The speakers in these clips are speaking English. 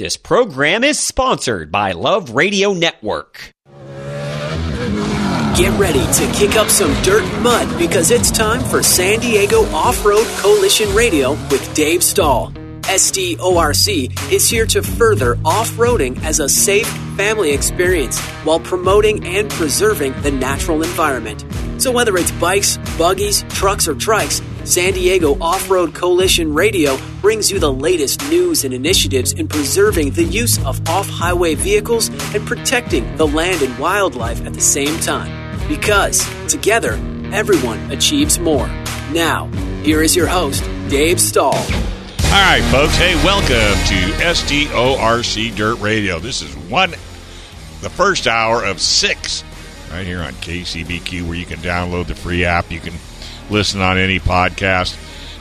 This program is sponsored by Love Radio Network. Get ready to kick up some dirt and mud because it's time for San Diego Off Road Coalition Radio with Dave Stahl. SDORC is here to further off roading as a safe family experience while promoting and preserving the natural environment. So, whether it's bikes, buggies, trucks, or trikes, San Diego Off Road Coalition Radio brings you the latest news and initiatives in preserving the use of off highway vehicles and protecting the land and wildlife at the same time. Because, together, everyone achieves more. Now, here is your host, Dave Stahl. All right, folks. Hey, welcome to SDORC Dirt Radio. This is one, the first hour of six, right here on KCBQ, where you can download the free app. You can listen on any podcast.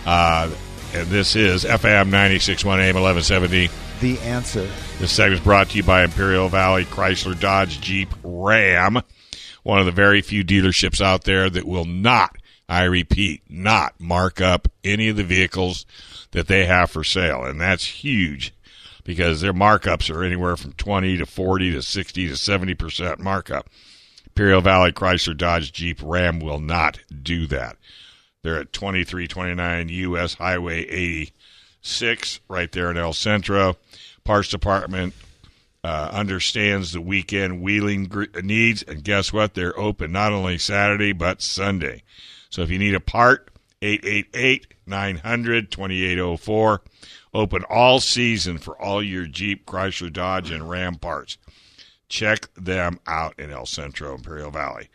Uh, and this is FM 961 AM 1170. The answer. This segment is brought to you by Imperial Valley Chrysler Dodge Jeep Ram, one of the very few dealerships out there that will not, I repeat, not mark up any of the vehicles that they have for sale. And that's huge because their markups are anywhere from 20 to 40 to 60 to 70% markup. Imperial Valley Chrysler Dodge Jeep Ram will not do that. They're at 2329 US Highway 86 right there in El Centro. Parts Department uh, understands the weekend wheeling gr- needs, and guess what? They're open not only Saturday but Sunday. So if you need a part, 888 900 2804. Open all season for all your Jeep, Chrysler, Dodge, and Ram parts. Check them out in El Centro, Imperial Valley.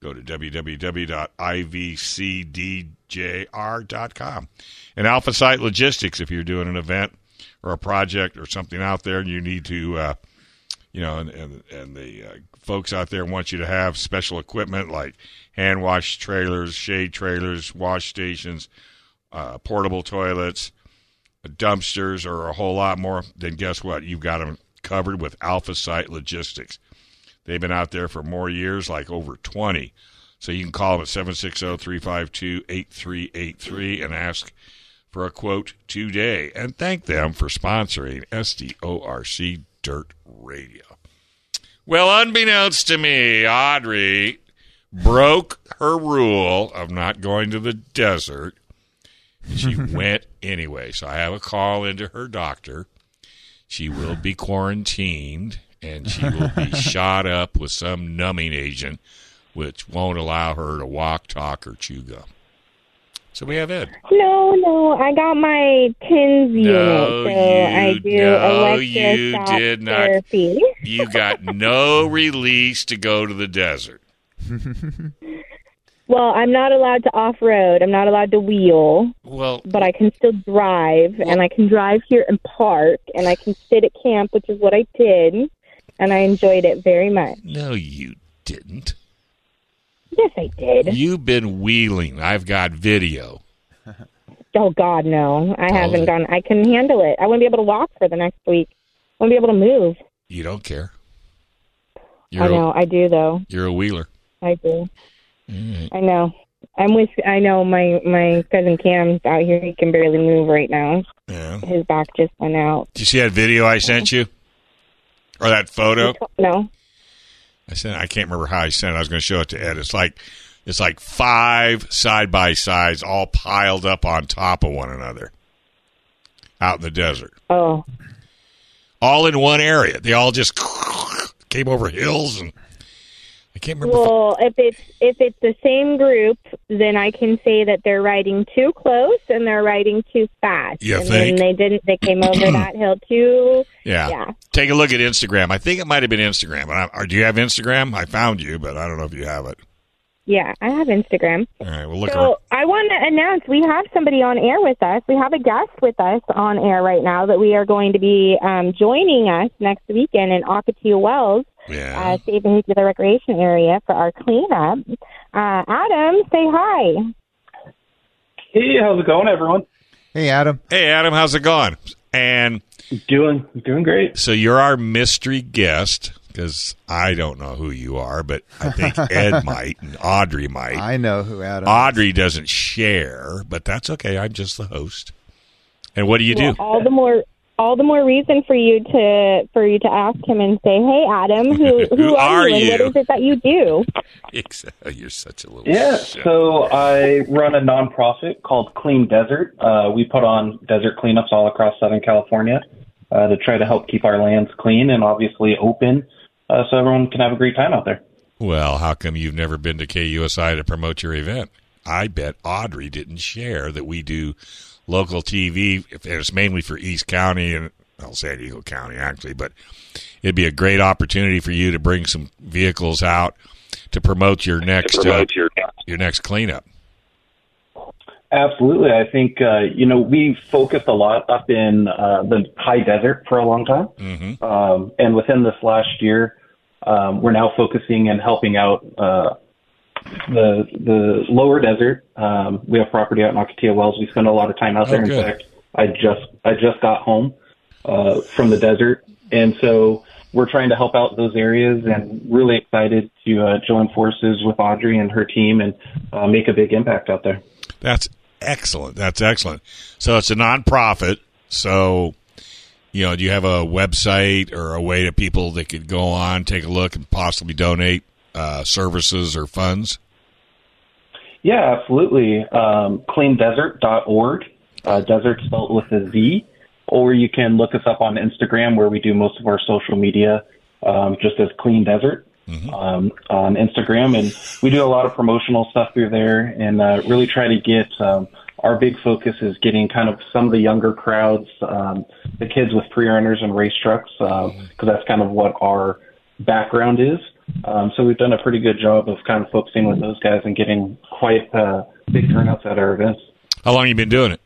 Go to www.ivcdjr.com. And Alpha Site Logistics, if you're doing an event or a project or something out there and you need to, uh, you know, and, and, and the uh, folks out there want you to have special equipment like hand wash trailers, shade trailers, wash stations, uh, portable toilets, dumpsters, or a whole lot more, then guess what? You've got them covered with Alpha Site Logistics. They've been out there for more years, like over 20. So you can call them at 760 352 8383 and ask for a quote today. And thank them for sponsoring SDORC Dirt Radio. Well, unbeknownst to me, Audrey broke her rule of not going to the desert. She went anyway. So I have a call into her doctor. She will be quarantined and she will be shot up with some numbing agent which won't allow her to walk, talk, or chew gum. So we have Ed. No, no, I got my TENS unit, No, so you, I do no, you did not. therapy. You got no release to go to the desert. Well, I'm not allowed to off road. I'm not allowed to wheel, Well, but I can still drive, and I can drive here and park, and I can sit at camp, which is what I did, and I enjoyed it very much. no, you didn't. Yes, I did. You've been wheeling. I've got video. Oh God, no, I Totally. haven't gone. I can handle it. I to be able to walk for the next week. I to be able to move. You don't care. You're I know. I do though. You're a wheeler. I do. Mm-hmm. I know. I'm with. I know my my cousin Cam's out here. He can barely move right now. Yeah. His back just went out. Did you see that video I sent you? Or that photo? No. I sent. I can't remember how I sent it. I was going to show it to Ed. It's like it's like five side by sides, all piled up on top of one another, out in the desert, Oh, all in one area. They all just came over hills, and can't remember. well, if it's if it's the same group, then I can say that they're riding too close and they're riding too fast. You and think? then they didn't. They came over that hill too. yeah. Yeah. Take a look at Instagram. I think it might have been Instagram. I, do you have Instagram? I found you, but I don't know if you have it. Yeah, I have Instagram. All right, well look. So I want to announce we have somebody on air with us. We have a guest with us on air right now that we are going to be um, joining us next weekend in Ocotillo Wells, yeah. uh, Save the Recreation Area for our cleanup. Uh, Adam, say hi. Hey, how's it going, everyone? Hey, Adam. hey, Adam, how's it going? And Doing doing great. so you're our mystery guest because I don't know who you are, but I think Ed might and Audrey might. I know who Adam. is. Audrey doesn't share, but that's okay. I'm just the host. And what do you Well, do? all the more all the more reason for you to for you to ask him and say, "Hey, Adam, who who, Who are you, you?" and what is it that you do?" You're such a little Yeah, shit. so I run a nonprofit called Clean Desert. Uh, we put on desert cleanups all across Southern California uh, to try to help keep our lands clean and obviously open uh, so everyone can have a great time out there. Well, how come you've never been to KUSI to promote your event? I bet Audrey didn't share that we do local TV. If it's mainly for East County and well, San Diego County actually, but it'd be a great opportunity for you to bring some vehicles out to promote your next uh, your next cleanup. Absolutely. I think, uh, you know, we focused a lot up in uh, the high desert for a long time. Mm-hmm. Um, and within this last year, um, we're now focusing and helping out uh, the the lower desert. Um, we have property out in Ocotillo Wells. We spend a lot of time out there. Oh. In fact, I just I just got home uh, from the desert, and so we're trying to help out those areas. And really excited to uh, join forces with Audrey and her team and uh, make a big impact out there. That's excellent. That's excellent. So it's a nonprofit. So, you know, do you have a website or a way that people that could go on, take a look, and possibly donate uh, services or funds? Yeah, absolutely. Um, cleandesert.org, uh, desert spelled with a Z, or you can look us up on Instagram where we do most of our social media um, just as Clean Desert um, on Instagram. And we do a lot of promotional stuff through there and uh, really try to get um, our big focus is getting kind of some of the younger crowds, um, the kids with pre-runners and race trucks, because that's kind of what our background is. Um, so we've done a pretty good job of kind of focusing with those guys and getting quite uh, big turnouts at our events. How long have you been doing it?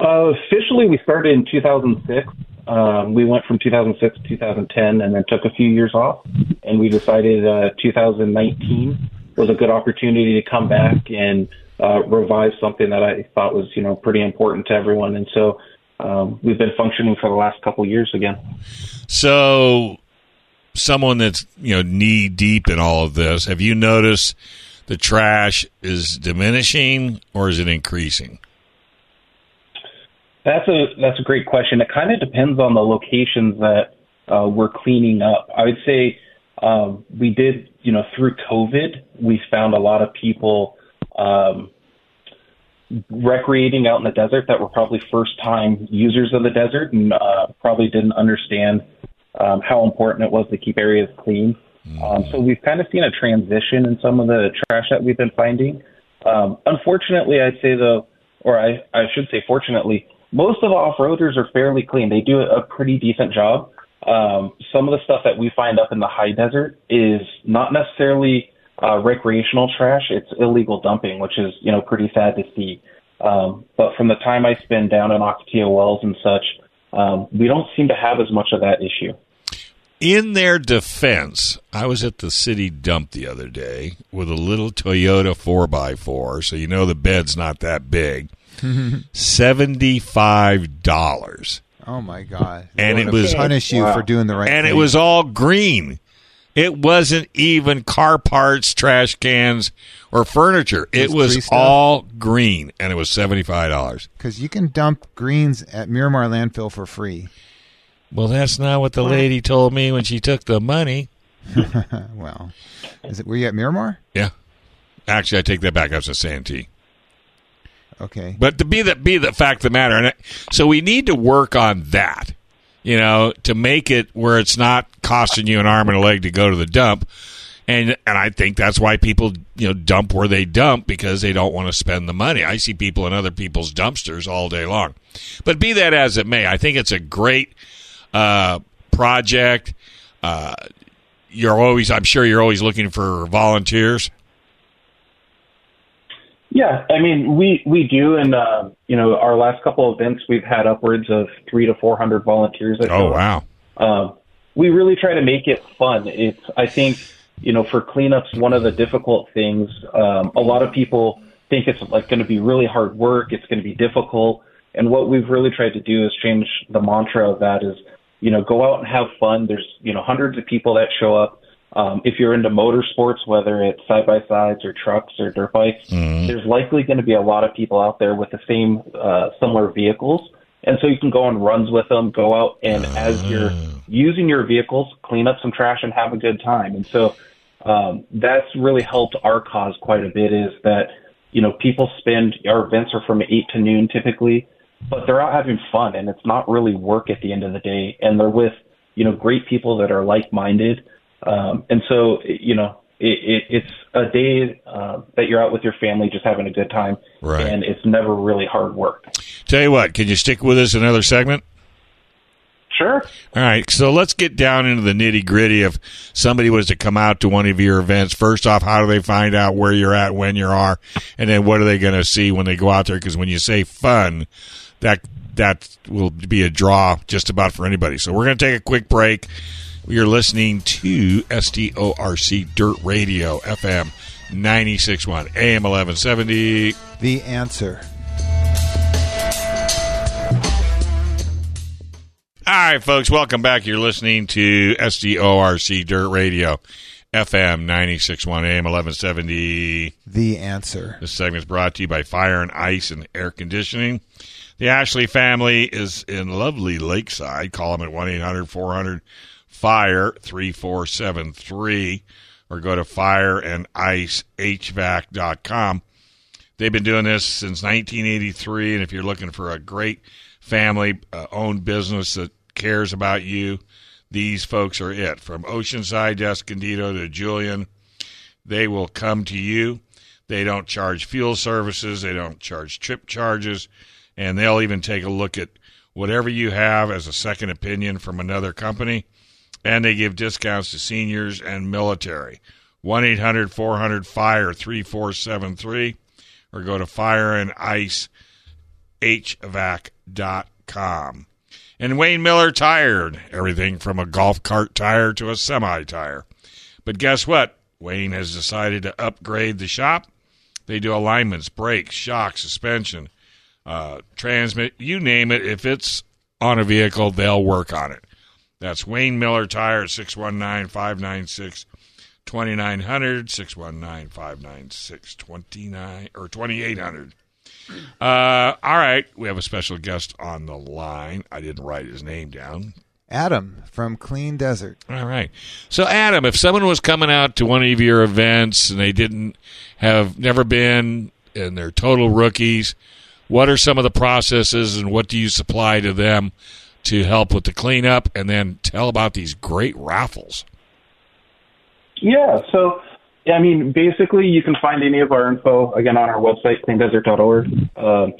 Uh, officially, we started in 2006. Um, we went from 2006 to 2010 and then took a few years off. And we decided uh, 2019 was a good opportunity to come back and uh, revive something that I thought was, you know, pretty important to everyone. And so um, we've been functioning for the last couple years again. So, someone that's you know knee deep in all of this, have you noticed the trash is diminishing or is it increasing? That's a that's a great question. It kind of depends on the locations that uh, we're cleaning up. I would say um, we did, you know, through COVID, we found a lot of people um, recreating out in the desert that were probably first time users of the desert and uh, probably didn't understand um, how important it was to keep areas clean. Um, so we've kind of seen a transition in some of the trash that we've been finding. Um, unfortunately, I'd say though, or I, I should say fortunately, most of the off-roaders are fairly clean. They do a pretty decent job. Um, some of the stuff that we find up in the high desert is not necessarily uh, recreational trash. It's illegal dumping, which is you know pretty sad to see. Um, but from the time I spend down in Ocotillo Wells and such, um, we don't seem to have as much of that issue. In their defense, I was at the city dump the other day with a little Toyota 4x4, so you know the bed's not that big. $75. Oh my God! And it was- punish you for doing the right and thing. it was all green. It wasn't even car parts, trash cans, or furniture. It Just was tree stuff? all green, and it was $75. because you can dump greens at Miramar landfill for free. Well, that's not what the lady told me when she took the money. Well, is it? Were you at Miramar? Yeah. Actually, I take that back. I was at Santee. Okay. But to be the be the fact of the matter, and it, so we need to work on that. You know, to make it where it's not costing you an arm and a leg to go to the dump, and and I think that's why people you know dump where they dump because they don't want to spend the money. I see people in other people's dumpsters all day long. But be that as it may, I think it's a great uh, project. Uh, you're always, I'm sure you're always looking for volunteers. Yeah, I mean, we we do, and uh, you know, our last couple of events, we've had upwards of three to four hundred volunteers. That Oh wow! Um, we really try to make it fun. It's, I think, you know, for cleanups, one of the difficult things. Um, a lot of people think it's like going to be really hard work. It's going to be difficult, and what we've really tried to do is change the mantra of that. Is you know, go out and have fun. There's you know hundreds of people that show up. Um, if you're into motorsports, whether it's side by sides or trucks or dirt bikes, there's likely going to be a lot of people out there with the same uh, similar vehicles. And so you can go on runs with them, go out and as you're using your vehicles, clean up some trash and have a good time. And so um, that's really helped our cause quite a bit is that, you know, people spend, our events are from 8 to noon typically, but they're out having fun and it's not really work at the end of the day. And they're with, you know, great people that are like minded. Um, and so, you know, it, it, it's a day uh, that you're out with your family just having a good time. Right. And it's never really hard work. Tell you what, can you stick with us another segment? Sure. All right, so let's get down into the nitty gritty. If somebody was to come out to one of your events, first off, how do they find out where you're at, when you are, and then what are they going to see when they go out there? Because when you say fun, that that will be a draw just about for anybody. So we're going to take a quick break. You're listening to SDORC Dirt Radio FM 96.1 AM 1170. The answer. All right, folks, welcome back. You're listening to SDORC Dirt Radio, FM 96.1 AM 1170. The answer. This segment is brought to you by Fire and Ice and Air Conditioning. The Ashley family is in lovely Lakeside. Call them at 1 800 400 FIRE 3473 or go to fireandicehvac.com. They've been doing this since 1983, and if you're looking for a great family uh, owned business that cares about you, these folks are it. From Oceanside to Escondido to Julian, they will come to you. They don't charge fuel services, they don't charge trip charges, and they'll even take a look at whatever you have as a second opinion from another company. And they give discounts to seniors and military. 1 800 400 FIRE 3473 or go to fireandicehvac.com. And Wayne Miller tired everything from a golf cart tire to a semi tire. But guess what? Wayne has decided to upgrade the shop. They do alignments, brakes, shocks, suspension, uh, transmit, you name it. If it's on a vehicle, they'll work on it. That's Wayne Miller Tire, 619 596 2900, 619 596 29 or 2800. Uh, all right, we have a special guest on the line. I didn't write his name down. Adam from Clean Desert. All right. So, Adam, if someone was coming out to one of your events and they didn't have never been and they're total rookies, what are some of the processes and what do you supply to them to help with the cleanup? And then tell about these great raffles. Yeah, so I mean, basically, you can find any of our info again on our website, cleandesert.org. Um,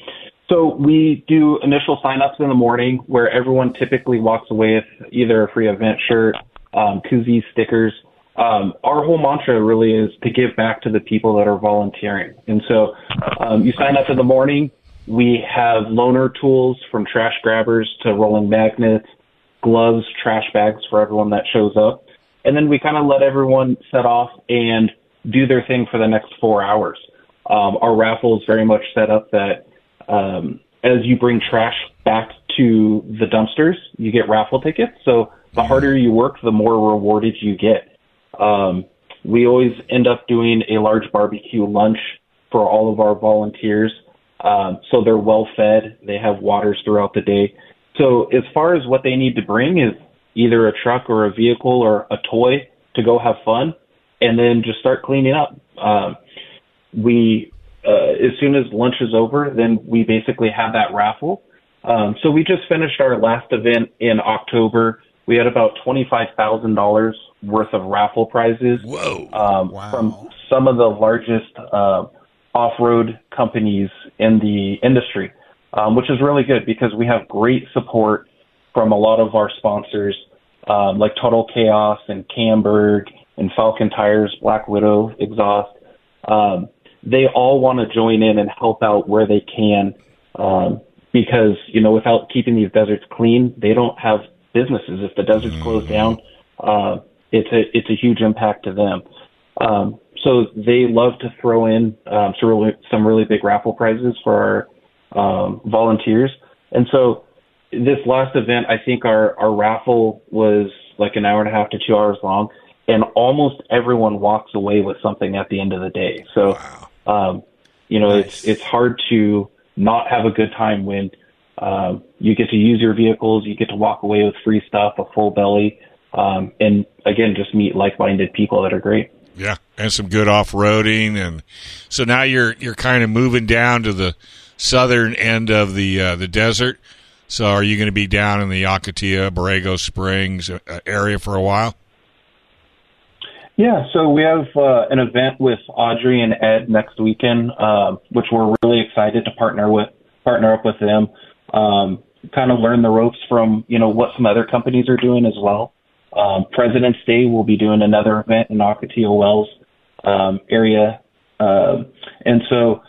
so we do initial signups in the morning, where everyone typically walks away with either a free event shirt, um, koozies, stickers. Um, our whole mantra really is to give back to the people that are volunteering, and so um, you sign up in the morning. We have loaner tools from trash grabbers to rolling magnets, gloves, trash bags for everyone that shows up and then we kind of let everyone set off and do their thing for the next four hours. Um, our raffle is very much set up that um, as you bring trash back to the dumpsters, you get raffle tickets. So the harder you work, the more rewarded you get. Um, we always end up doing a large barbecue lunch for all of our volunteers. Um, so they're well fed. They have waters throughout the day. So as far as what they need to bring is either a truck or a vehicle or a toy to go have fun and then just start cleaning up. Um, we, uh, as soon as lunch is over, then we basically have that raffle. Um, so we just finished our last event in October. We had about $25,000 worth of raffle prizes Whoa. um, Wow. from some of the largest uh, off-road companies in the industry, um, which is really good because we have great support from a lot of our sponsors. um, like Total Chaos and Camburg and Falcon Tires, Black Widow exhaust. Um, they all want to join in and help out where they can um, because you know without keeping these deserts clean, they don't have businesses. If the deserts close down, uh, it's a it's a huge impact to them. Um, so they love to throw in um, some really some really big raffle prizes for our um, volunteers, and so this last event, I think our our raffle was like an hour and a half to two hours long, and almost everyone walks away with something at the end of the day. So, um, you know, Nice. it's it's hard to not have a good time when um, you get to use your vehicles, you get to walk away with free stuff, a full belly, um, and again, just meet like-minded people that are great. Yeah, and some good off-roading, and so now you're you're kind of moving down to the southern end of the uh, the desert. So, are you going to be down in the Yakutia, Borrego Springs uh, area for a while? Yeah, so we have uh, an event with Audrey and Ed next weekend, um, which we're really excited to partner with, partner up with them, um, kind of learn the ropes from you know what some other companies are doing as well. Um, President's Day we'll be doing another event in Ocotillo Wells um, area, um, and so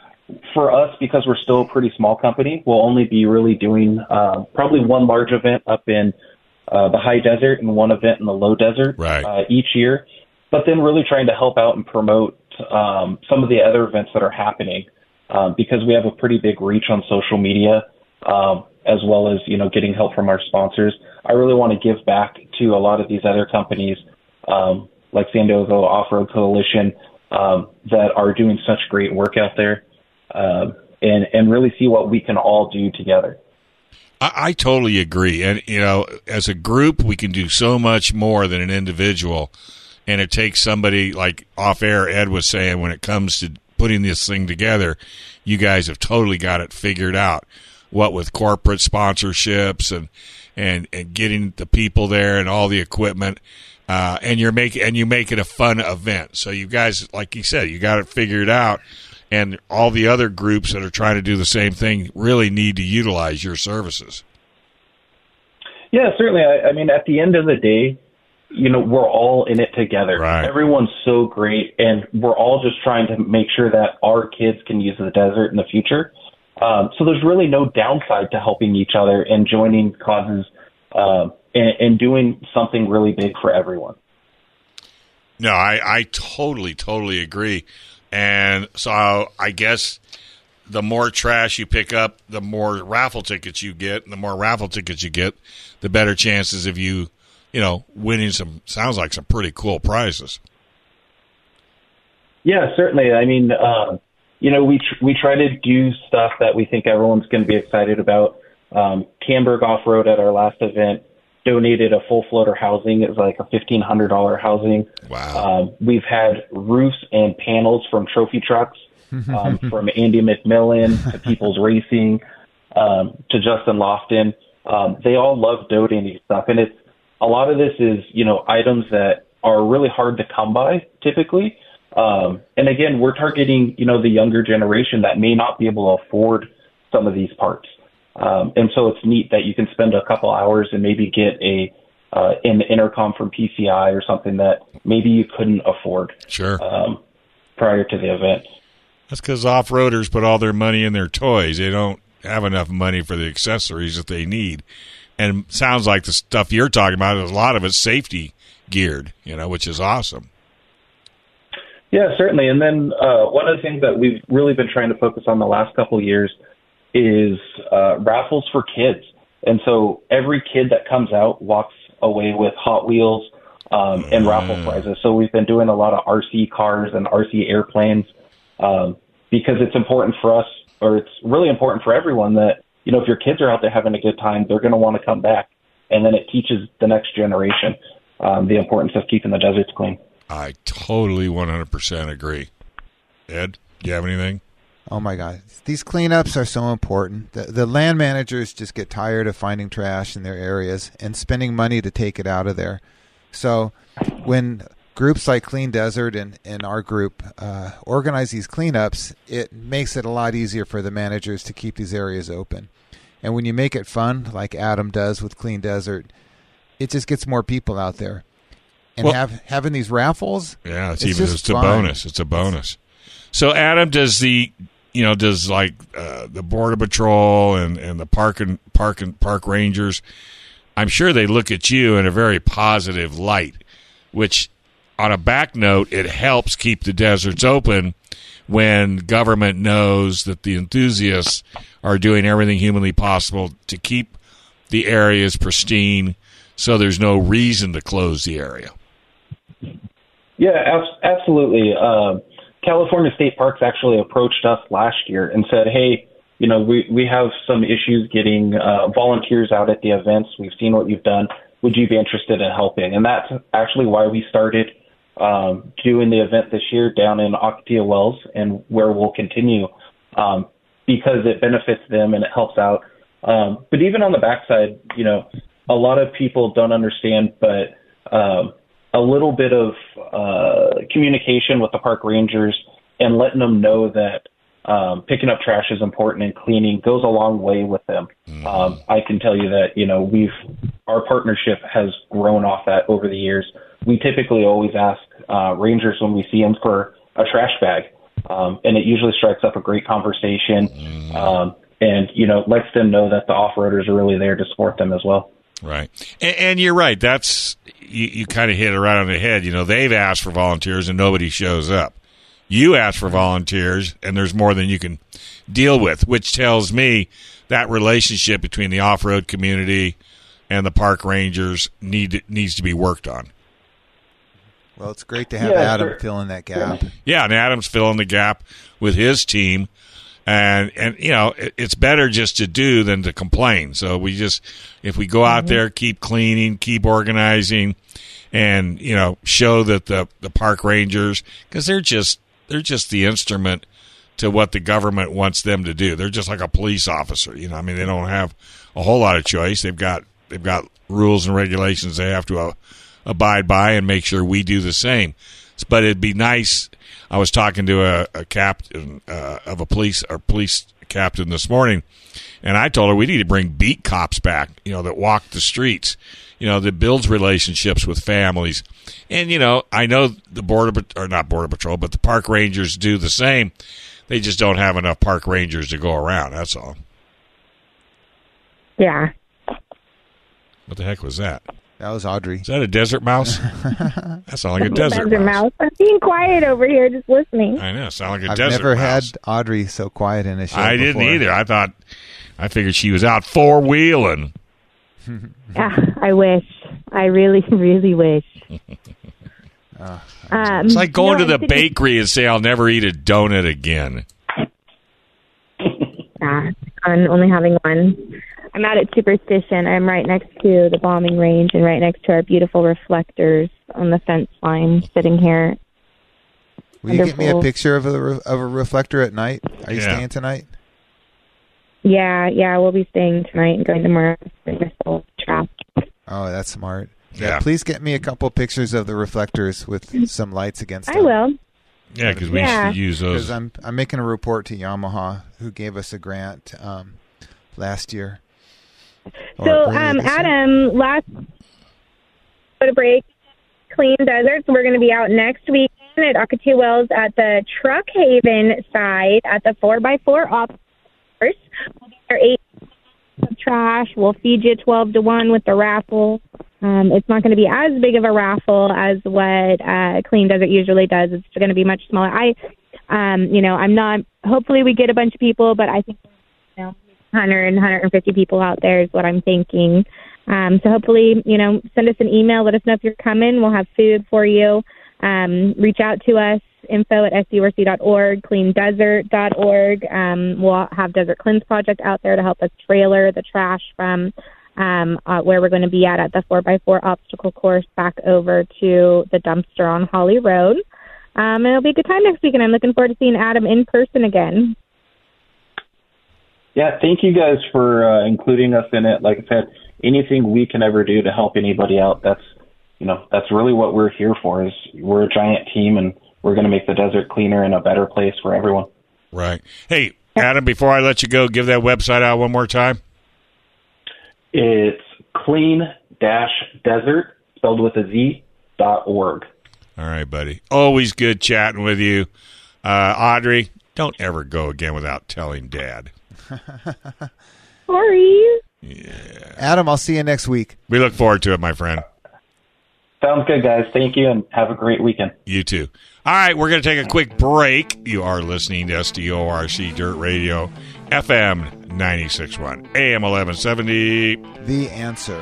for us because we're still a pretty small company, we'll only be really doing uh, probably one large event up in uh, the high desert and one event in the low desert Right. uh, each year but then really trying to help out and promote um, some of the other events that are happening um, because we have a pretty big reach on social media um, as well as you know getting help from our sponsors. I really want to give back to a lot of these other companies um, like San Diego Off Road Coalition um, that are doing such great work out there um, and and really see what we can all do together. I, I totally agree, and you know, as a group, we can do so much more than an individual. And it takes somebody like off air. Ed was saying when it comes to putting this thing together, you guys have totally got it figured out. What with corporate sponsorships and and and getting the people there and all the equipment, uh, and you're making and you make it a fun event. So you guys, like you said, you got it figured out. And all the other groups that are trying to do the same thing really need to utilize your services. Yeah, certainly. I, I mean, at the end of the day, you know, we're all in it together. Right. Everyone's so great, and we're all just trying to make sure that our kids can use the desert in the future. Um, so there's really no downside to helping each other and joining causes um, and, and doing something really big for everyone. No, I, I totally, totally agree. And so I guess the more trash you pick up, the more raffle tickets you get. And the more raffle tickets you get, the better chances of you, you know, winning some, sounds like some pretty cool prizes. Yeah, certainly. I mean, um, you know, we tr- we try to do stuff that we think everyone's going to be excited about. Um, Camburg Off Road at our last event donated a full floater housing. It was like a fifteen hundred dollar housing. Wow. Um, we've had roofs and panels from trophy trucks, um, from Andy McMillin to People's Racing um, to Justin Lofton. Um, they all love donating stuff, and it's a lot of this is you know items that are really hard to come by typically. Um, and again, we're targeting you know the younger generation that may not be able to afford some of these parts. Um, and so it's neat that you can spend a couple hours and maybe get a uh, an intercom from PCI or something that maybe you couldn't afford Sure. um, prior to the event. That's because off roaders put all their money in their toys. They don't have enough money for the accessories that they need. And sounds like the stuff you're talking about, is a lot of it's safety geared, you know, which is awesome. Yeah, certainly. And then uh, one of the things that we've really been trying to focus on the last couple of years is uh, raffles for kids. And so every kid that comes out walks away with Hot Wheels um, and raffle prizes. So we've been doing a lot of RC cars and RC airplanes um, because it's important for us, or it's really important for everyone that you know if your kids are out there having a good time, they're going to want to come back, and then it teaches the next generation um, the importance of keeping the deserts clean. I totally 100% agree. Ed, do you have anything? Oh my God, these cleanups are so important. The, the land managers just get tired of finding trash in their areas and spending money to take it out of there. So when groups like Clean Desert and, and our group uh, organize these cleanups, it makes it a lot easier for the managers to keep these areas open. And when you make it fun, like Adam does with Clean Desert, it just gets more people out there. And Well- have having these raffles, Yeah, it's, It's even just it's a bonus. It's a bonus. So Adam, does the you know does like uh, the border patrol and and the park and park and park rangers? I'm sure they look at you in a very positive light, which on a back note, it helps keep the deserts open when government knows that the enthusiasts are doing everything humanly possible to keep the areas pristine so there's no reason to close the area. Yeah, abs- absolutely. Uh, California State Parks actually approached us last year and said, "Hey, you know, we we have some issues getting uh, volunteers out at the events. We've seen what you've done. Would you be interested in helping?" And that's actually why we started um, doing the event this year down in Ocotillo Wells, and where we'll continue um, because it benefits them and it helps out. Um, but even on the backside, you know, a lot of people don't understand, but um, a little bit of uh, communication with the park rangers and letting them know that um, picking up trash is important and cleaning goes a long way with them. Um, I can tell you that you know we've our partnership has grown off that over the years. We typically always ask uh, rangers when we see them for a trash bag, um, and it usually strikes up a great conversation. Um, and you know lets them know that the off-roaders are really there to support them as well. Right. And, and you're right. That's you, you kind of hit it right on the head. You know, they've asked for volunteers and nobody shows up. You ask for volunteers and there's more than you can deal with, which tells me that relationship between the off-road community and the park rangers need needs to be worked on. well, it's great to have Yeah, Adam sure. fill in that gap. Yeah, and Adam's filling the gap with his team, and and you know it, it's better just to do than to complain. So we just if we go out there, keep cleaning, keep organizing, and you know show that the the park rangers because they're just they're just the instrument to what the government wants them to do. They're just like a police officer. You know, I mean they don't have a whole lot of choice. They've got they've got rules and regulations they have to uh, abide by and make sure we do the same. But it'd be nice. I was talking to a, a captain uh, of a police or police captain this morning, and I told her we need to bring beat cops back. You know that walk the streets. You know that builds relationships with families, and you know I know the border or not border patrol, but the park rangers do the same. They just don't have enough park rangers to go around. That's all. Yeah. What the heck was that? That was Audrey. Is that a desert mouse? that sounds like a desert Desert mouse. mouse. I'm being quiet over here, just listening. I know, sound like a I've desert never mouse. had Audrey so quiet in a show. I didn't either. I thought, I figured she was out four wheeling. Ah, I wish. I really, really wish. um, It's like going no, to the bakery and say, "I'll never eat a donut again." Yeah, I'm only having one. I'm out at Superstition. I'm right next to the bombing range and right next to our beautiful reflectors on the fence line, sitting here. Will you get me a picture of a re- of a reflector at night? Are you Yeah. staying tonight? Yeah, yeah, we'll be staying tonight and going tomorrow. Bring us all. Oh, that's smart. Yeah. Please get me a couple pictures of the reflectors with some lights against them. I will. Yeah, because we Yeah. used to use Because. I'm I'm making a report to Yamaha, who gave us a grant um, last year. So, um. Adam, last go to break, clean deserts. We're going to be out next weekend at Ocotillo Wells at the Truck Haven side at the four x four off course. We'll be there eight of trash. We'll feed you twelve to one with the raffle. Um, it's not going to be as big of a raffle as what uh, Clean Desert usually does. It's going to be much smaller. I, um, you know, I'm not. Hopefully, we get a bunch of people, but I think you know, 100 150 people out there is what I'm thinking. Um, so hopefully, you know, send us an email. Let us know if you're coming. We'll have food for you. Um, reach out to us, info at sdrc.org, cleandesert.org. Um, we'll have Desert Cleanse Project out there to help us trailer the trash from um, uh, where we're going to be at at the 4x4 obstacle course back over to the dumpster on Holly Road. Um, and it'll be a good time next week, and I'm looking forward to seeing Adam in person again. Yeah, thank you guys for uh, including us in it. Like I said, anything we can ever do to help anybody out, that's you know that's really what we're here for. Is we're a giant team and we're going to make the desert cleaner and a better place for everyone. Right. Hey, Adam. Before I let you go, give that website out one more time. It's clean desert, spelled with a Z, dot org. All right, buddy. Always good chatting with you. Uh, Audrey, don't ever go again without telling Dad. Sorry. Adam, I'll see you next week. We look forward to it, my friend. Sounds good, guys. Thank you, and have a great weekend. You too. All right, we're going to take a quick break. You are listening to SDORC Dirt Radio, FM 961, AM 1170. The answer.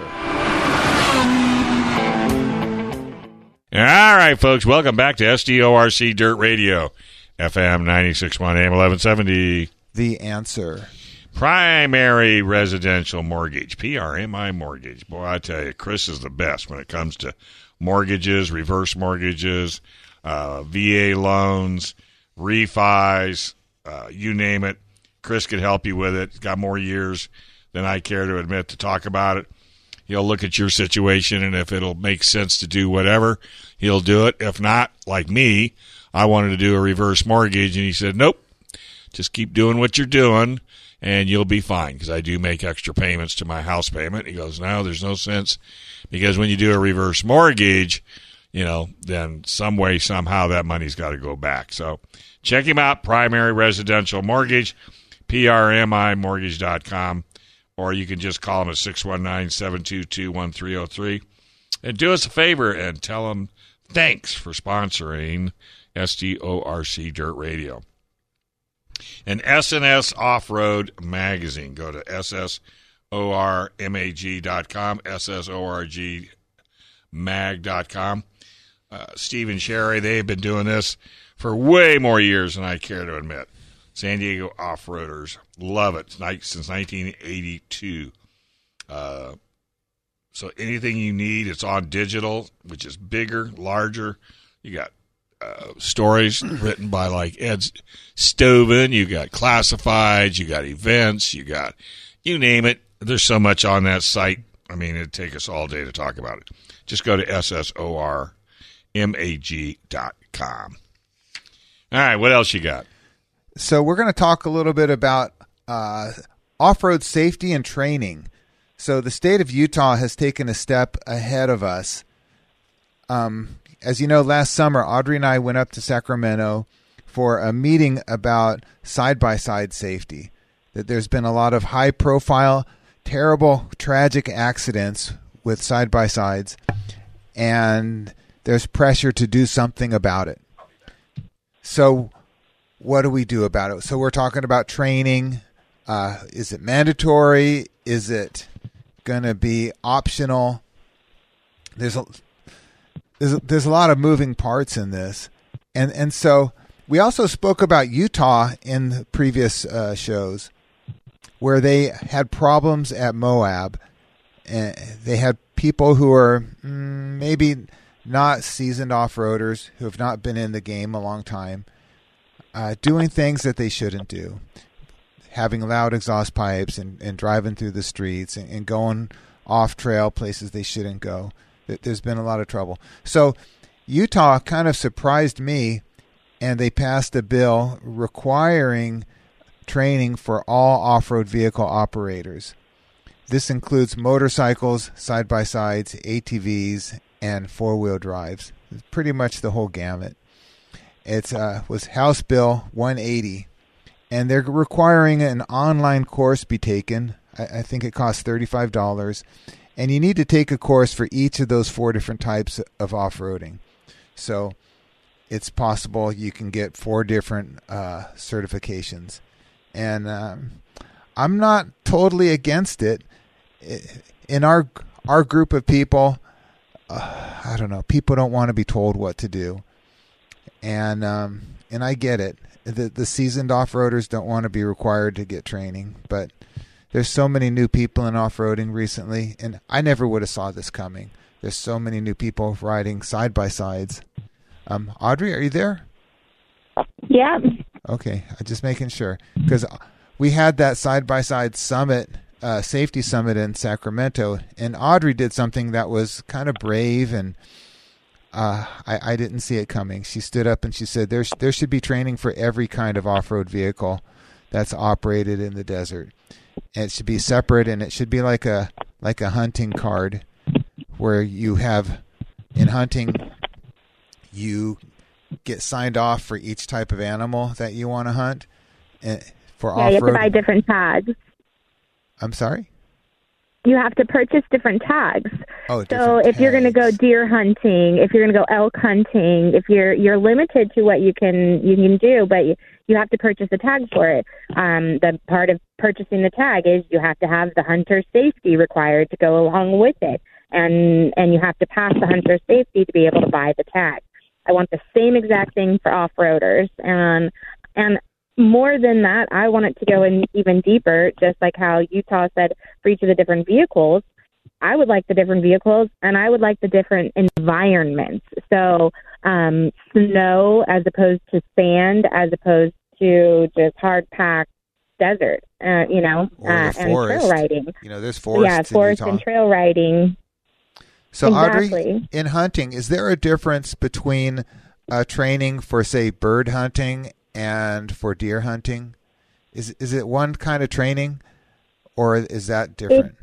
All right, folks, welcome back to SDORC Dirt Radio, FM 961, AM 1170. The answer. Primary residential mortgage, PRMI mortgage. Boy, I tell you, Chris is the best when it comes to mortgages, reverse mortgages, uh, VA loans, refis, uh, you name it. Chris could help you with it. He's got more years than I care to admit to talk about it. He'll look at your situation, and if it'll make sense to do whatever, he'll do it. If not, like me, I wanted to do a reverse mortgage, and he said, nope, just keep doing what you're doing and you'll be fine because I do make extra payments to my house payment. He goes, no, there's no sense because when you do a reverse mortgage, you know, then some way, somehow that money's got to go back. So check him out, Primary Residential Mortgage, PRMI PRMIMortgage.com, or you can just call him at 619 722 1303. And do us a favor and tell him thanks for sponsoring SDORC Dirt Radio and SNS Off Road Magazine. Go to SSORMAG.com, SSORGmag.com. Uh, Steve and Sherry, they've been doing this for way more years than I care to admit. San Diego off roaders love it since 1982. Uh, so anything you need, it's on digital, which is bigger, larger. You got uh, stories written by like Ed Stovin. You got classifieds. You got events. You got you name it. There's so much on that site. I mean, it'd take us all day to talk about it. Just go to ssormag.com. All right, what else you got? So we're going to talk a little bit about uh, off-road safety and training. So the state of Utah has taken a step ahead of us. Um, as you know, last summer, Audrey and I went up to Sacramento for a meeting about side by side safety. That there's been a lot of high profile, terrible, tragic accidents with side by sides, and there's pressure to do something about it. So, what do we do about it? So, we're talking about training. Uh, is it mandatory? Is it going to be optional? There's a there's there's a lot of moving parts in this, and and so we also spoke about Utah in previous uh, shows, where they had problems at Moab, and they had people who are mm, maybe not seasoned off roaders who have not been in the game a long time, uh, doing things that they shouldn't do, having loud exhaust pipes and, and driving through the streets and, and going off trail places they shouldn't go there's been a lot of trouble. So Utah kind of surprised me, and they passed a bill requiring training for all off road vehicle operators. This includes motorcycles, side by sides, ATVs, and four wheel drives. It's pretty much the whole gamut. It uh, was House Bill 180, and they're requiring an online course be taken. I, I think it costs $35 and you need to take a course for each of those four different types of off-roading. So it's possible you can get four different uh, certifications, and um, I'm not totally against it. In our our group of people, uh, I don't know. People don't want to be told what to do, and um, and I get it. The the seasoned off roaders don't want to be required to get training, but there's so many new people in off-roading recently, and I never would have saw this coming. There's so many new people riding side by sides. Um, Audrey, are you there? Yeah. Okay, I'm just making sure because we had that side by side summit, uh, safety summit in Sacramento, and Audrey did something that was kind of brave, and uh, I, I didn't see it coming. She stood up and she said, "There, there should be training for every kind of off-road vehicle that's operated in the desert." It should be separate and it should be like a like a hunting card where you have in hunting you get signed off for each type of animal that you want to hunt. And for Yeah, you have to buy different tags. I'm sorry. You have to purchase different tags. Oh, So if you're going to go deer hunting, if you're going to go elk hunting, if you're you're limited to what you can you can do, but you, you have to purchase a tag for it. Um, the part of purchasing the tag is you have to have the hunter safety required to go along with it, and and you have to pass the hunter safety to be able to buy the tag. I want the same exact thing for off roaders, and and more than that, I want it to go in even deeper, just like how Utah said for each of the different vehicles. I would like the different vehicles and I would like the different environments. So, um, snow as opposed to sand, as opposed to just hard packed desert, uh, you know, uh, and trail riding. You know, there's forests yeah, in forest Utah. and trail riding. So, Audrey, in hunting, is there a difference between uh, training for, say, bird hunting and for deer hunting? Is is it one kind of training, or is that different?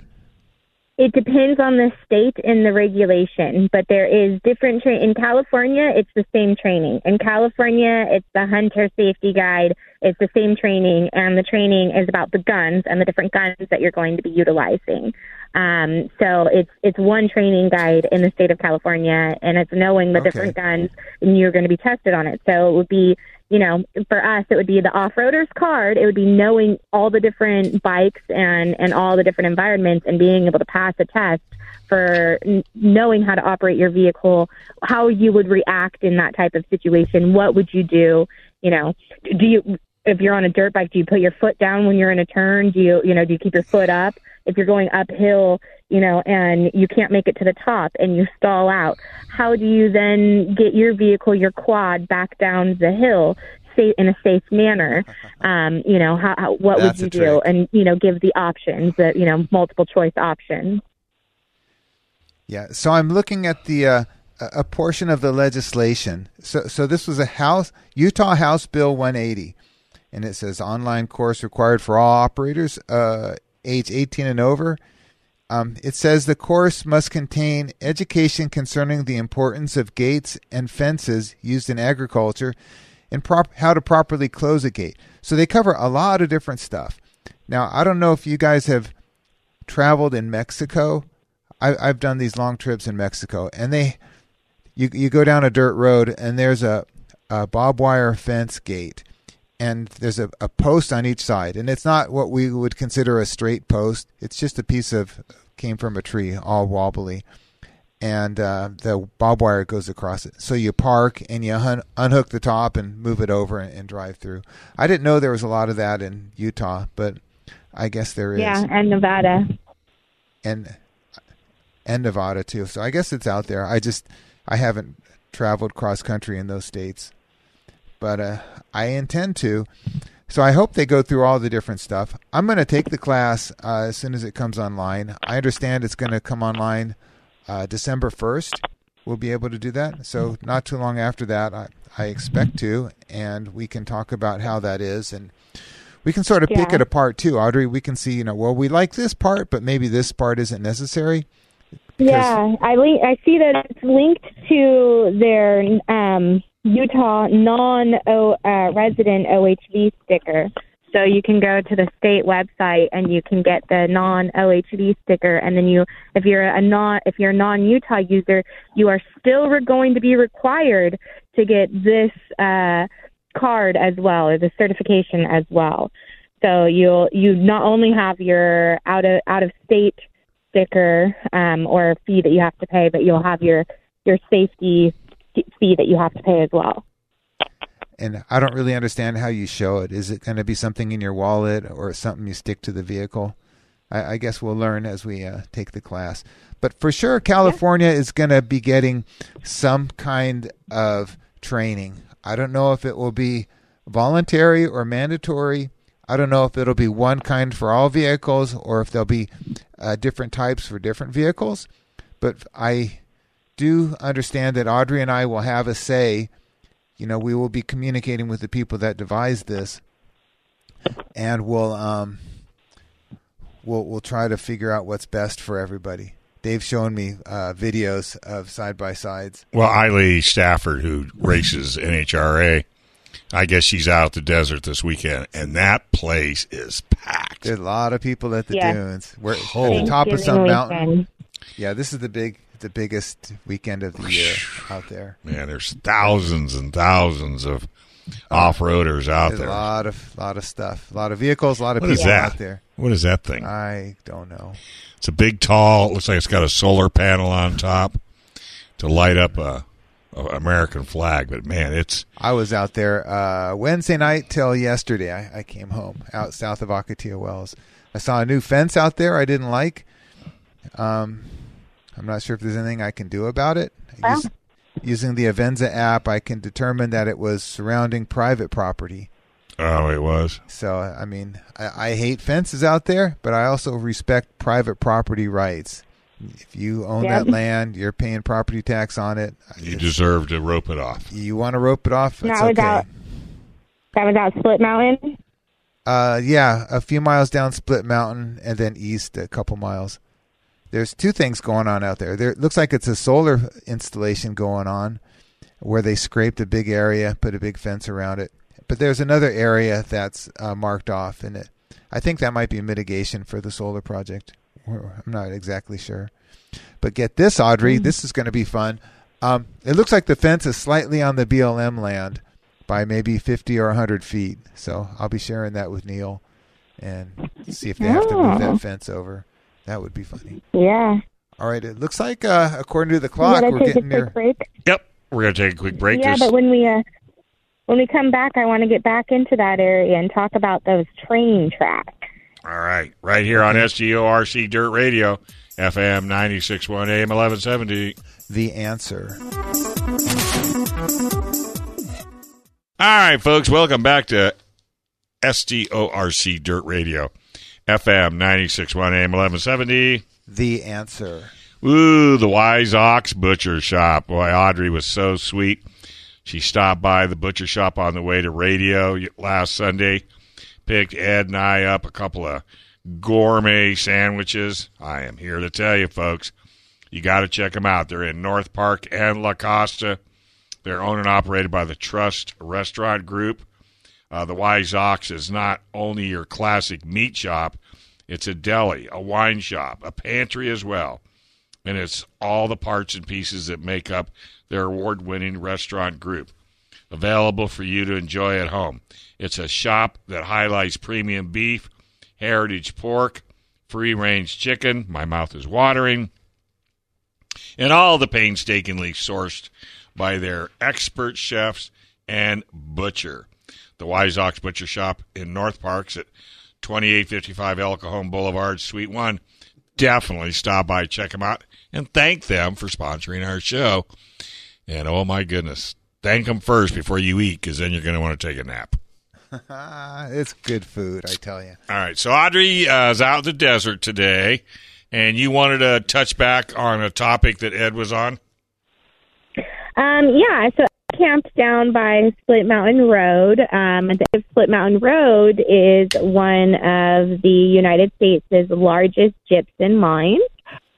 It depends on the state and the regulation, but there is different tra- in California. It's the same training. In California, it's the hunter safety guide. It's the same training, and the training is about the guns and the different guns that you're going to be utilizing. Um, so it's it's one training guide in the state of California, and it's knowing the Okay. different guns, and you're going to be tested on it. So it would be you know, for us, it would be the off-roader's card. It would be knowing all the different bikes and and all the different environments and being able to pass a test for n- knowing how to operate your vehicle, how you would react in that type of situation. What would you do? You know, do you if you're on a dirt bike, do you put your foot down when you're in a turn? Do you you know do you keep your foot up? If you're going uphill, you know, and you can't make it to the top and you stall out, how do you then get your vehicle, your quad, back down the hill safe in a safe manner? Um, you know, how, how what That's would you do? And you know, give the options, that you know, multiple choice options. Yeah. So I'm looking at the uh, a a portion of the legislation. So so this was a House Utah House Bill 180, and it says online course required for all operators uh, age 18 and over. Um, it says the course must contain education concerning the importance of gates and fences used in agriculture and prop- how to properly close a gate. So they cover a lot of different stuff. Now, I don't know if you guys have traveled in Mexico. I, I've done these long trips in Mexico, and they you you go down a dirt road, and there's a, a barbed wire fence gate, and there's a, a post on each side, and it's not what we would consider a straight post. It's just a piece of came from a tree, all wobbly, and uh, the barbed wire goes across it. So you park and you un- unhook the top and move it over and, and drive through. I didn't know there was a lot of that in Utah, but I guess there is Yeah, and Nevada. and and Nevada too. So I guess it's out there. I just I haven't traveled cross country in those states, but uh, I intend to. So I hope they go through all the different stuff. I'm going to take the class uh, as soon as it comes online. I understand it's going to come online uh, December 1st. We'll be able to do that. So not too long after that, I, I expect to, and we can talk about how that is and we can sort of pick it apart too, Audrey. We can see, you know, well, we like this part, but maybe this part isn't necessary. Yeah, I link, I see that it's linked to their um, Utah non uh, resident OHV sticker. So you can go to the state website and you can get the non OHV sticker, and then you, if you're a non, if you're a non Utah user, you are still going to be required to get this uh, card as well, or the certification as well. So you'll you not only have your out of out of state sticker um, or fee that you have to pay, but you'll have your your safety fee that you have to pay as well. And I don't really understand how you show it. Is it going to be something in your wallet or something you stick to the vehicle? I, I guess we'll learn as we uh, take the class. But for sure, California is going to be getting some kind of training. I don't know if it will be voluntary or mandatory. I don't know if it'll be one kind for all vehicles or if there'll be uh, different types for different vehicles. But I do understand that Audrey and I will have a say. You know, we will be communicating with the people that devised this, and we'll um, we'll we'll try to figure out what's best for everybody. Dave's shown me uh, videos of side by sides. Well, Eileen Stafford, who races NHRA, I guess she's out at the desert this weekend, and that place is packed. There's a lot of people at the Yeah. dunes. We're at the top of some mountain. weekend. Yeah, this is the big, the biggest weekend of the year out there. Man, there's thousands and thousands of off-roaders out There's there. a lot of, lot of stuff, a lot of vehicles, a lot of What is people that? out there. What is that thing? I don't know. It's a big, tall. Looks like it's got a solar panel on top to light up a, a American flag. But man, it's I was out there uh, Wednesday night till yesterday. I, I came home out south of Ocotillo Wells. I saw a new fence out there I didn't like. Um, I'm not sure if there's anything I can do about it. Use- using the Avenza app, I can determine that it was surrounding private property. oh, it was. So, I mean, I, I hate fences out there, but I also respect private property rights. If you own Yeah. that land, you're paying property tax on it. You It's- deserve to rope it off. you want to rope it off? It's That was okay. out. That was out Split Mountain. Uh, yeah, a few miles down Split Mountain, and then east a couple miles. There's two things going on out there. There it looks like it's a solar installation going on, where they scraped a big area, put a big fence around it. But there's another area that's uh, marked off, and it. I think that might be mitigation for the solar project. I'm not exactly sure. But get this, Audrey, this is going to be fun. Um, it looks like the fence is slightly on the BLM land by maybe 50 or 100 feet. So I'll be sharing that with Neil and see if they have to move Oh. that fence over. That would be funny. Yeah. All right. It looks like, uh, according to the We clock, gotta we're take a getting quick near. break. Yep, we're gonna take a quick break. Yeah, Just- but when we uh, when we come back, I want to get back into that area and talk about those train tracks. All right, right here on SDORC Dirt Radio, FM 96.1 AM 1170. The answer. All right, folks, welcome back to SDORC Dirt Radio, FM 96.1 AM 1170. The answer. Ooh, the Wise Ox Butcher Shop. Boy, Audrey was so sweet. She stopped by the butcher shop on the way to radio last Sunday, picked Ed and I up a couple of gourmet sandwiches. I am here to tell you, folks, you got to check them out. They're in North Park and La Costa. They're owned and operated by the Trust Restaurant Group. Uh, the Wise Ox is not only your classic meat shop, it's a deli, a wine shop, a pantry as well. And it's all the parts and pieces that make up their award winning restaurant group. Available for you to enjoy at home. It's a shop that highlights premium beef, heritage pork, free range chicken. My mouth is watering. And all the painstakingly sourced by their expert chefs and butcher. The Wise Ox Butcher Shop in North Parks at 2855 El Cajon Boulevard, Suite 1. Definitely stop by, check them out, and thank them for sponsoring our show. And oh my goodness, thank them first before you eat, because then you're going to want to take a nap. It's good food, I tell you. All right, so Audrey uh, is out in the desert today, and you wanted to touch back on a topic that Ed was on. Um, yeah, so I camped down by Split Mountain Road. Um, Split Mountain Road is one of the United States' largest gypsum mines,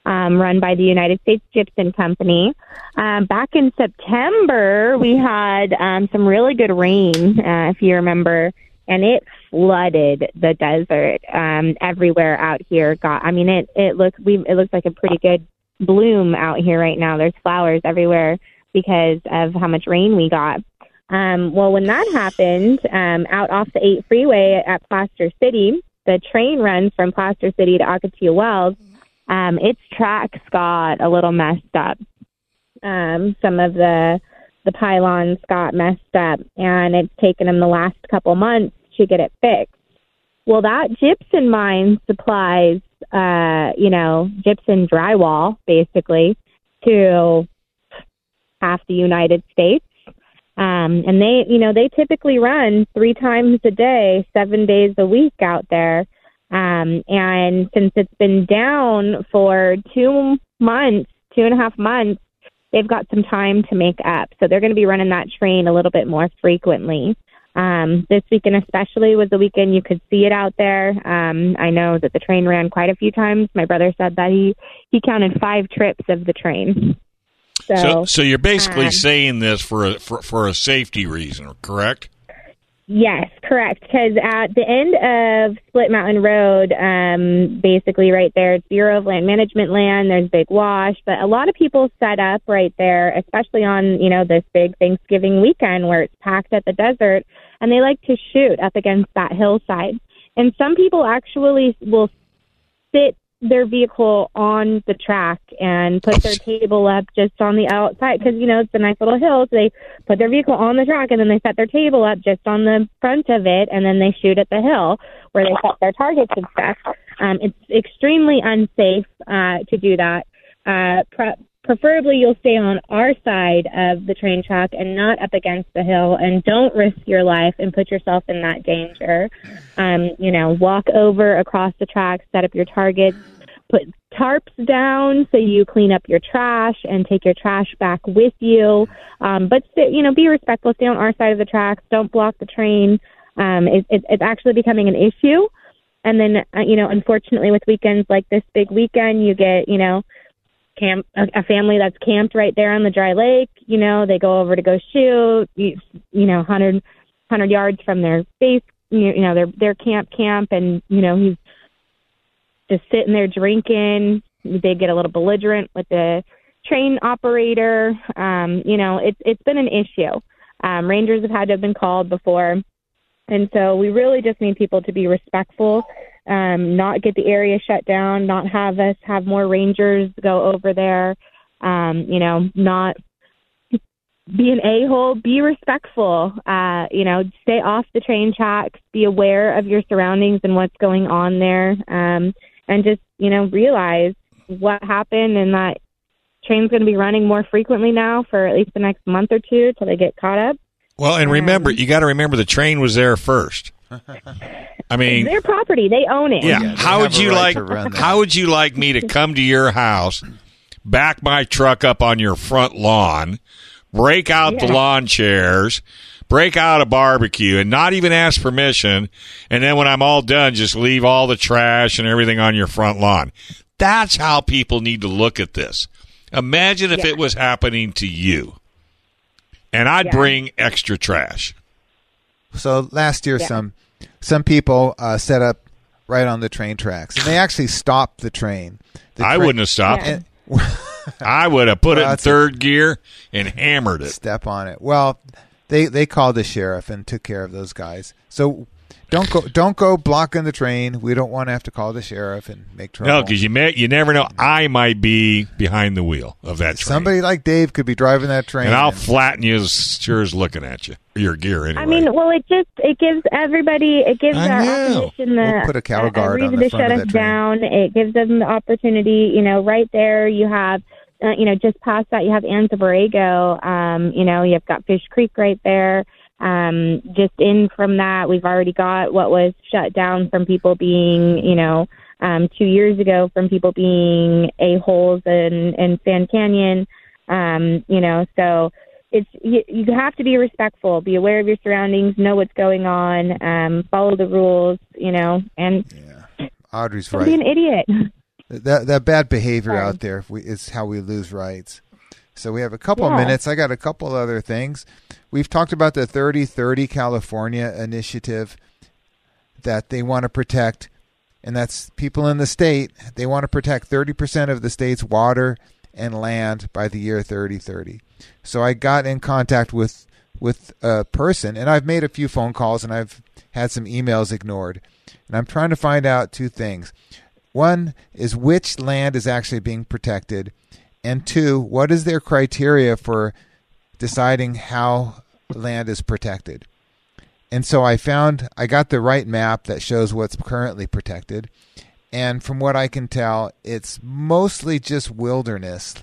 um, run by the United States Gypsum Company. Um, back in September, we had um, some really good rain, uh, if you remember, and it flooded the desert um, everywhere out here. Got, I mean, it it looks we it looks like a pretty good bloom out here right now. There's flowers everywhere because of how much rain we got. Um, well, when that happened, um, out off the 8 freeway at Plaster City, the train runs from Plaster City to Ocotillo Wells. Um, its tracks got a little messed up. Um, some of the the pylons got messed up, and it's taken them the last couple months to get it fixed. Well, that gypsum mine supplies, uh, you know, gypsum drywall basically to half the United States. Um, and they, you know, they typically run three times a day, seven days a week out there. Um, and since it's been down for two months, two and a half months, they've got some time to make up. So they're going to be running that train a little bit more frequently. Um, this weekend especially was the weekend you could see it out there. Um, I know that the train ran quite a few times. My brother said that he he counted five trips of the train. So, So, so you're basically um, saying this for a for, for a safety reason, correct? Yes, correct. Because at the end of Split Mountain Road, um, basically right there, it's Bureau of Land Management land. There's Big Wash, but a lot of people set up right there, especially on you know this big Thanksgiving weekend where it's packed at the desert, and they like to shoot up against that hillside. And some people actually will sit their vehicle on the track and put their table up just on the outside because you know it's a nice little hill. So they put their vehicle on the track and then they set their table up just on the front of it, and then they shoot at the hill where they set their targets and stuff. Um, it's extremely unsafe uh, to do that. Uh, pre- preferably, you'll stay on our side of the train track and not up against the hill, and don't risk your life and put yourself in that danger. Um, you know, walk over across the track, set up your targets, put tarps down so you clean up your trash and take your trash back with you. Um, but stay, you know, be respectful. Stay on our side of the tracks. Don't block the train. Um, it, it, it's actually becoming an issue. And then, uh, you know, unfortunately, with weekends like this big weekend, you get, you know, camp a, family that's camped right there on the dry lake. You know, they go over to go shoot. You, you know, hundred hundred yards from their base. You, you know, their their camp camp, and you know he's just sitting there drinking. They get a little belligerent with the train operator. Um, you know, it's it's been an issue. Um, rangers have had to have been called before, and so we really just need people to be respectful, um, not get the area shut down, not have us have more rangers go over there. Um, you know, not be an a hole, be respectful. Uh, you know, stay off the train tracks, be aware of your surroundings and what's going on there. Um, and just you know realize what happened and that train's going to be running more frequently now for at least the next month or two till they get caught up. Well, and remember, you got to remember the train was there first. I mean, Their property, they own it. yeah. they how would you right like? to run that. How would you like me to come to your house, back my truck up on your front lawn, break out the lawn chairs, break out a barbecue, and not even ask permission, and then when I'm all done, just leave all the trash and everything on your front lawn? That's how people need to look at this. Imagine if Yeah. it was happening to you, and I'd Yeah. bring extra trash. So last year, Yeah. some some people uh, set up right on the train tracks, and they actually stopped the train. The I train- wouldn't have stopped. Yeah. I would have put Well, it in that's a- third gear and hammered it. step on it. Well, they they called the sheriff and took care of those guys. So don't go don't go blocking the train. We don't want to have to call the sheriff and make trouble. No, because you may, you never know. I might be behind the wheel of that train, somebody like Dave could be driving that train. and I'll and- flatten you as sure as looking at you. Your gear, anyway. I mean, well, it just it gives everybody it gives I our know. opposition the We'll put a cattle a- a guard on reason the to front shut of us that train. down. It gives them the opportunity. You know, right there you have. Uh, you know, just past that, you have Anza Borrego. Um, you know, you've got Fish Creek right there. Um, just in from that, we've already got what was shut down from people being, you know, um, two years ago from people being a holes in in Sand Canyon. Um, you know, so it's you, you have to be respectful, be aware of your surroundings, know what's going on, um, follow the rules, you know, and Audrey's right. don't be an idiot. That that bad behavior Sorry. out there we, is how we lose rights. So we have a couple of Yeah. minutes. I got a couple other things. We've talked about the 3030 California initiative that they want to protect, and that's people in the state. They want to protect 30% of the state's water and land by the year 3030. So I got in contact with with a person, and I've made a few phone calls, and I've had some emails ignored, and I'm trying to find out two things. One is which land is actually being protected, and two, what is their criteria for deciding how land is protected? And so I found I got the right map that shows what's currently protected. And from what I can tell, it's mostly just wilderness,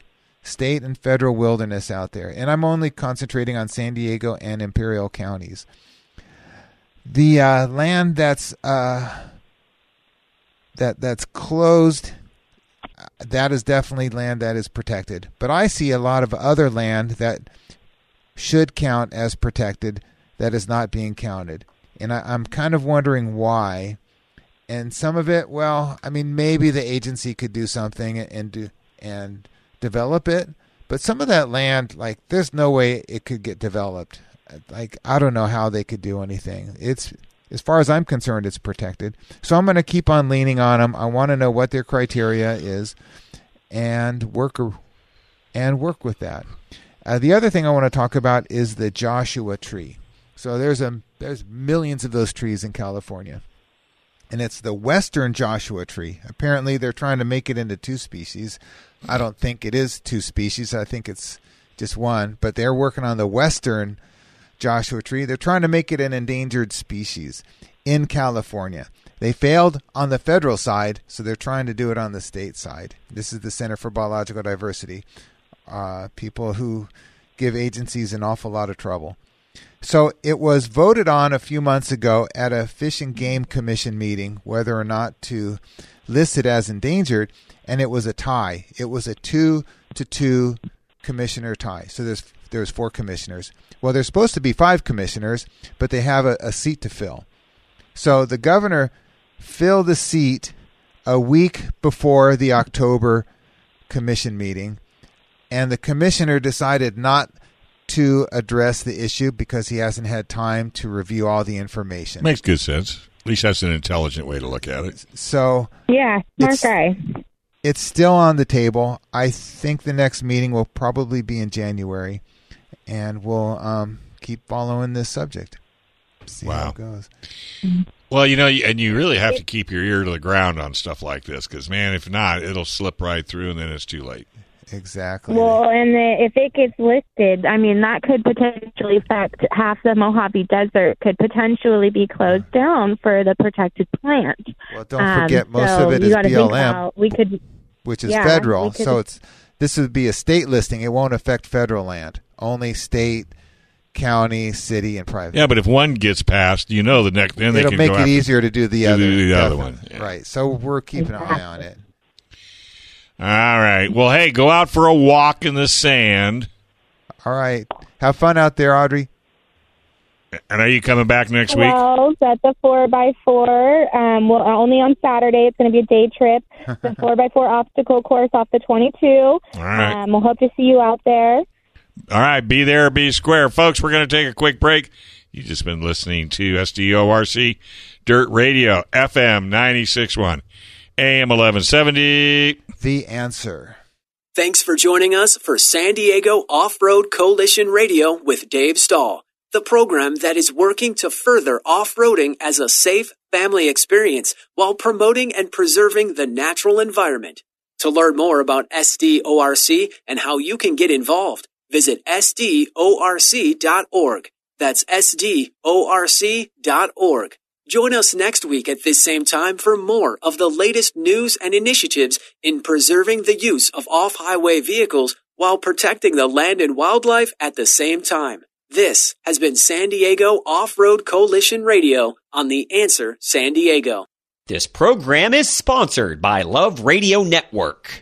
state and federal wilderness out there. And I'm only concentrating on San Diego and Imperial counties. The uh, land that's uh, that that's closed, uh, that is definitely land that is protected. But I see a lot of other land that should count as protected that is not being counted. And I, I'm kind of wondering why. And some of it, well, I mean, maybe the agency could do something and do and develop it, but some of that land, like, there's no way it could get developed. Like, I don't know how they could do anything. It's as far as I'm concerned, it's protected. So I'm going to keep on leaning on them. I want to know what their criteria is, and work and work with that. Uh, the other thing I want to talk about is the Joshua tree. So there's a there's millions of those trees in California, and it's the western Joshua tree. Apparently, they're trying to make it into two species. I don't think it is two species. I think it's just one. But they're working on the western Joshua tree. They're trying to make it an endangered species in California. They failed on the federal side, so they're trying to do it on the state side. This is the Center for Biological Diversity, uh, people who give agencies an awful lot of trouble. So it was voted on a few months ago at a Fish and Game Commission meeting whether or not to list it as endangered, and it was a tie. It was a two to two commissioner tie. So there's there's four commissioners. Well, there's supposed to be five commissioners, but they have a, a seat to fill. So the governor filled the seat a week before the October commission meeting, and the commissioner decided not to address the issue because he hasn't had time to review all the information. Makes good sense. At least that's an intelligent way to look at it. So Yeah, smart It's- guy. it's still on the table. I think the next meeting will probably be in January, and we'll um, keep following this subject. See how it goes. Well, you know, and you really have to keep your ear to the ground on stuff like this because, man, if not, it'll slip right through and then it's too late. Exactly. Well, and the, if it gets listed, I mean, that could potentially affect half the Mojave Desert could potentially be closed down for the protected plant. Well, don't Um, forget most so of it you is gotta think BLM, about- we could, which is yeah, federal. we could- So it's this would be a state listing. It won't affect federal land. Only state, county, city, and private. Yeah, but if one gets passed, you know the next then they It'll can make go it after- easier to do the to other. do the other definitely. one. Right. So we're keeping an eye on it. All right. Well, hey, go out for a walk in the sand. All right. Have fun out there, Audrey. And are you coming back next week? Well, that's a four by four. Um, well, only on Saturday. It's going to be a day trip. the four by four obstacle course off the twenty-two. All right. Um, we'll hope to see you out there. All right, be there be square. Folks, we're going to take a quick break. You've just been listening to SDORC Dirt Radio, FM 96.1, AM 1170. The answer. Thanks for joining us for San Diego Off-Road Coalition Radio with Dave Stahl, the program that is working to further off-roading as a safe family experience while promoting and preserving the natural environment. To learn more about SDORC and how you can get involved, visit sdorc.org. That's sdorc.org. Join us next week at this same time for more of the latest news and initiatives in preserving the use of off-highway vehicles while protecting the land and wildlife at the same time. This has been San Diego Off-Road Coalition Radio on The Answer San Diego. This program is sponsored by Love Radio Network.